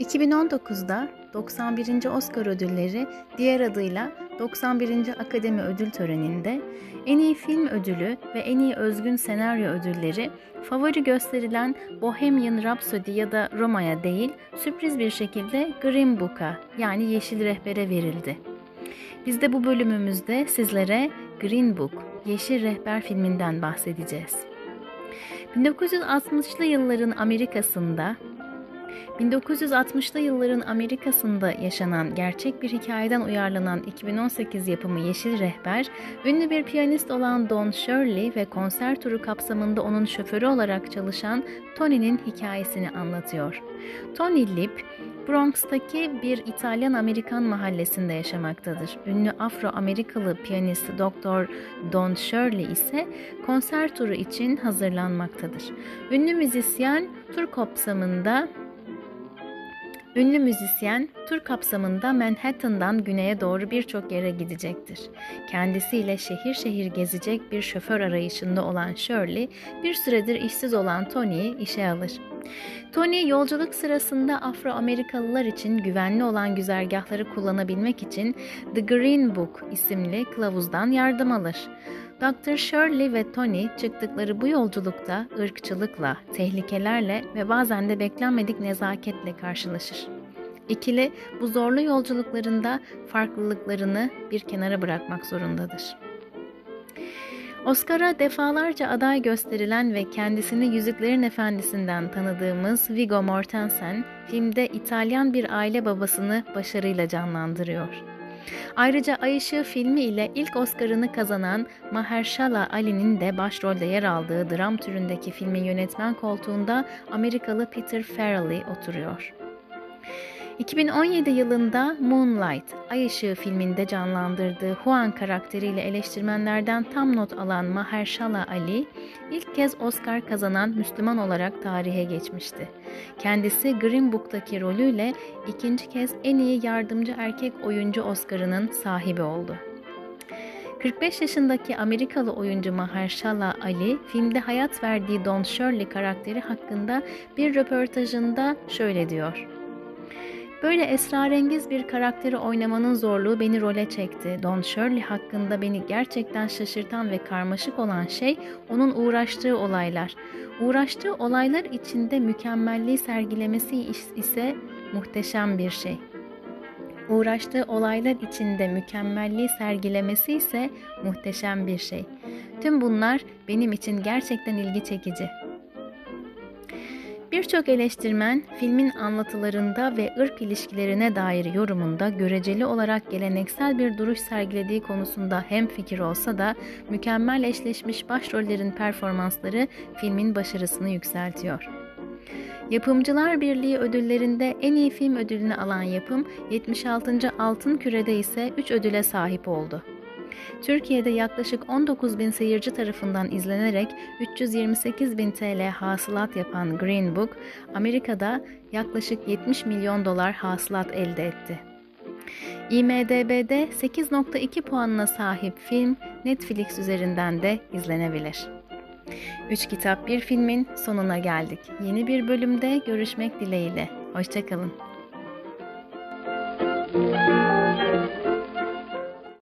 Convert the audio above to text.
2019'da 91. Oscar ödülleri diğer adıyla 91. Akademi Ödül Töreni'nde en iyi film ödülü ve en iyi özgün senaryo ödülleri favori gösterilen Bohemian Rhapsody ya da Roma'ya değil sürpriz bir şekilde Green Book'a yani Yeşil Rehber'e verildi. Biz de bu bölümümüzde sizlere Green Book, Yeşil Rehber filminden bahsedeceğiz. 1960'lı yılların Amerika'sında 1960'lı yılların Amerika'sında yaşanan gerçek bir hikayeden uyarlanan 2018 yapımı Yeşil Rehber, ünlü bir piyanist olan Don Shirley ve konser turu kapsamında onun şoförü olarak çalışan Tony'nin hikayesini anlatıyor. Tony Lip, Bronx'taki bir İtalyan-Amerikan mahallesinde yaşamaktadır. Ünlü Afro-Amerikalı piyanist Dr. Don Shirley ise konser turu için hazırlanmaktadır. Ünlü müzisyen tur kapsamında Ünlü müzisyen tur kapsamında Manhattan'dan güneye doğru birçok yere gidecektir. Kendisiyle şehir şehir gezecek bir şoför arayışında olan Shirley, bir süredir işsiz olan Tony'yi işe alır. Tony yolculuk sırasında Afro-Amerikalılar için güvenli olan güzergahları kullanabilmek için The Green Book isimli kılavuzdan yardım alır. Dr. Shirley ve Tony çıktıkları bu yolculukta ırkçılıkla, tehlikelerle ve bazen de beklenmedik nezaketle karşılaşır. İkili bu zorlu yolculuklarında farklılıklarını bir kenara bırakmak zorundadır. Oscar'a defalarca aday gösterilen ve kendisini Yüzüklerin Efendisi'nden tanıdığımız Viggo Mortensen, filmde İtalyan bir aile babasını başarıyla canlandırıyor. Ayrıca Ay Işığı filmi ile ilk Oscar'ını kazanan Mahershala Ali'nin de başrolde yer aldığı dram türündeki filmin yönetmen koltuğunda Amerikalı Peter Farrelly oturuyor. 2017 yılında Moonlight, Ay Işığı filminde canlandırdığı Juan karakteriyle eleştirmenlerden tam not alan Mahershala Ali, ilk kez Oscar kazanan Müslüman olarak tarihe geçmişti. Kendisi Green Book'taki rolüyle ikinci kez en iyi yardımcı erkek oyuncu Oscar'ının sahibi oldu. 45 yaşındaki Amerikalı oyuncu Mahershala Ali, filmde hayat verdiği Don Shirley karakteri hakkında bir röportajında şöyle diyor. Böyle esrarengiz bir karakteri oynamanın zorluğu beni role çekti. Don Shirley hakkında beni gerçekten şaşırtan ve karmaşık olan şey onun uğraştığı olaylar. Uğraştığı olaylar içinde mükemmelliği sergilemesi ise muhteşem bir şey. Uğraştığı olaylar içinde mükemmelliği sergilemesi ise muhteşem bir şey. Tüm bunlar benim için gerçekten ilgi çekici. Birçok eleştirmen filmin anlatılarında ve ırk ilişkilerine dair yorumunda göreceli olarak geleneksel bir duruş sergilediği konusunda hem fikir olsa da mükemmel eşleşmiş başrollerin performansları filmin başarısını yükseltiyor. Yapımcılar Birliği ödüllerinde en iyi film ödülünü alan yapım 76. Altın Küre'de ise 3 ödüle sahip oldu. Türkiye'de yaklaşık 19 bin seyirci tarafından izlenerek 328 bin TL hasılat yapan Green Book, Amerika'da yaklaşık 70 milyon dolar hasılat elde etti. IMDB'de 8.2 puanına sahip film Netflix üzerinden de izlenebilir. 3 kitap bir filmin sonuna geldik. Yeni bir bölümde görüşmek dileğiyle. Hoşçakalın.